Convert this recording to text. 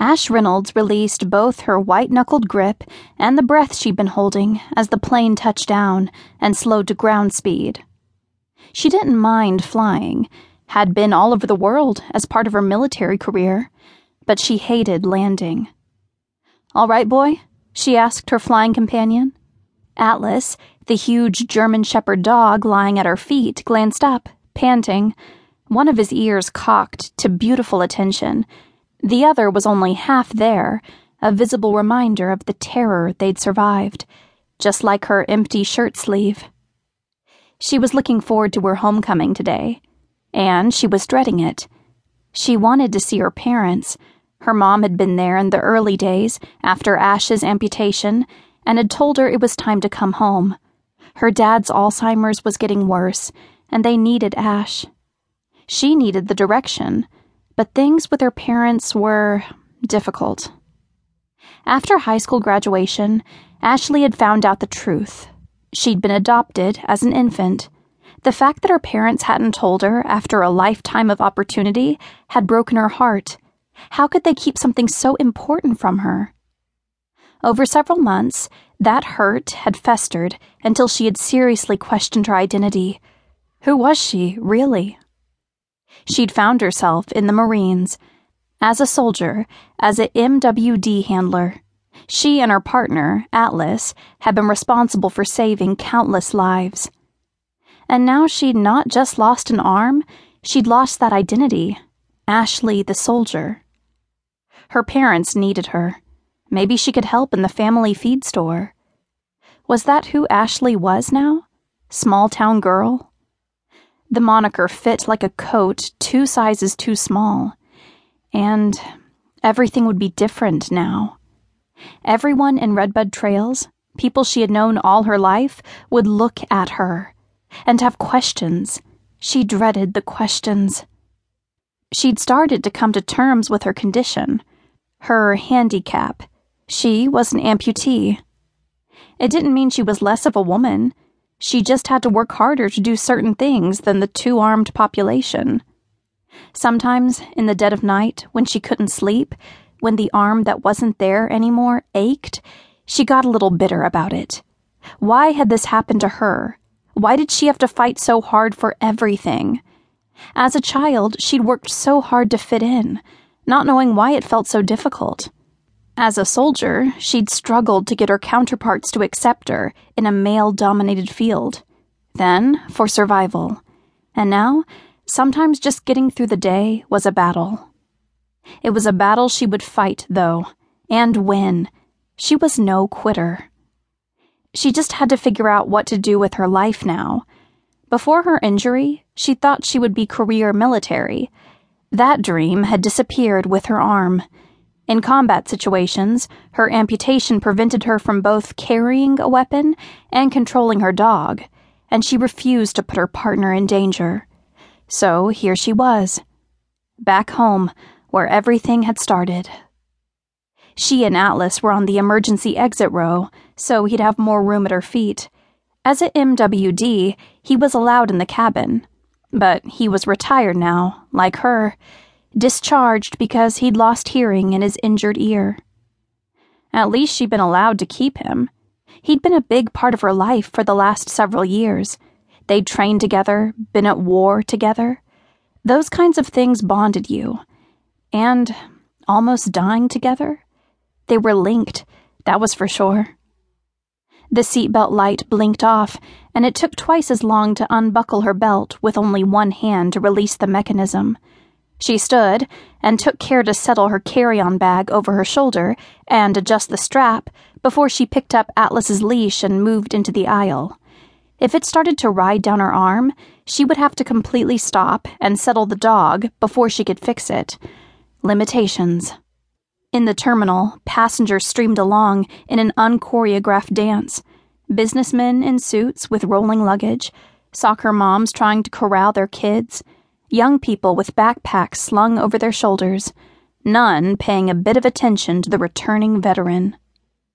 Ash Reynolds released both her white knuckled grip and the breath she'd been holding as the plane touched down and slowed to ground speed. She didn't mind flying, had been all over the world as part of her military career, but she hated landing. All right, boy? she asked her flying companion. Atlas, the huge German Shepherd dog lying at her feet, glanced up, panting, one of his ears cocked to beautiful attention the other was only half there, a visible reminder of the terror they'd survived, just like her empty shirt sleeve. She was looking forward to her homecoming today, and she was dreading it. She wanted to see her parents. Her mom had been there in the early days after Ash's amputation and had told her it was time to come home. Her dad's Alzheimer's was getting worse, and they needed Ash. She needed the direction but things with her parents were difficult. After high school graduation, Ashley had found out the truth. She'd been adopted as an infant. The fact that her parents hadn't told her after a lifetime of opportunity had broken her heart. How could they keep something so important from her? Over several months, that hurt had festered until she had seriously questioned her identity. Who was she, really? She'd found herself in the Marines. As a soldier, as a MWD handler. She and her partner, Atlas, had been responsible for saving countless lives. And now she'd not just lost an arm, she'd lost that identity Ashley the soldier. Her parents needed her. Maybe she could help in the family feed store. Was that who Ashley was now? Small town girl? The moniker fit like a coat two sizes too small. And everything would be different now. Everyone in Redbud Trails, people she had known all her life, would look at her and have questions. She dreaded the questions. She'd started to come to terms with her condition, her handicap. She was an amputee. It didn't mean she was less of a woman. She just had to work harder to do certain things than the two armed population. Sometimes, in the dead of night, when she couldn't sleep, when the arm that wasn't there anymore ached, she got a little bitter about it. Why had this happened to her? Why did she have to fight so hard for everything? As a child, she'd worked so hard to fit in, not knowing why it felt so difficult. As a soldier, she'd struggled to get her counterparts to accept her in a male dominated field. Then, for survival. And now, sometimes just getting through the day was a battle. It was a battle she would fight, though, and win. She was no quitter. She just had to figure out what to do with her life now. Before her injury, she thought she would be career military. That dream had disappeared with her arm. In combat situations, her amputation prevented her from both carrying a weapon and controlling her dog, and she refused to put her partner in danger. So here she was, back home, where everything had started. She and Atlas were on the emergency exit row, so he'd have more room at her feet. As a MWD, he was allowed in the cabin. But he was retired now, like her discharged because he'd lost hearing in his injured ear. At least she'd been allowed to keep him. He'd been a big part of her life for the last several years. They'd trained together, been at war together. Those kinds of things bonded you. And almost dying together? They were linked, that was for sure. The seatbelt light blinked off, and it took twice as long to unbuckle her belt with only one hand to release the mechanism. She stood and took care to settle her carry on bag over her shoulder and adjust the strap before she picked up Atlas's leash and moved into the aisle. If it started to ride down her arm, she would have to completely stop and settle the dog before she could fix it. Limitations. In the terminal, passengers streamed along in an unchoreographed dance. Businessmen in suits with rolling luggage, soccer moms trying to corral their kids young people with backpacks slung over their shoulders, none paying a bit of attention to the returning veteran.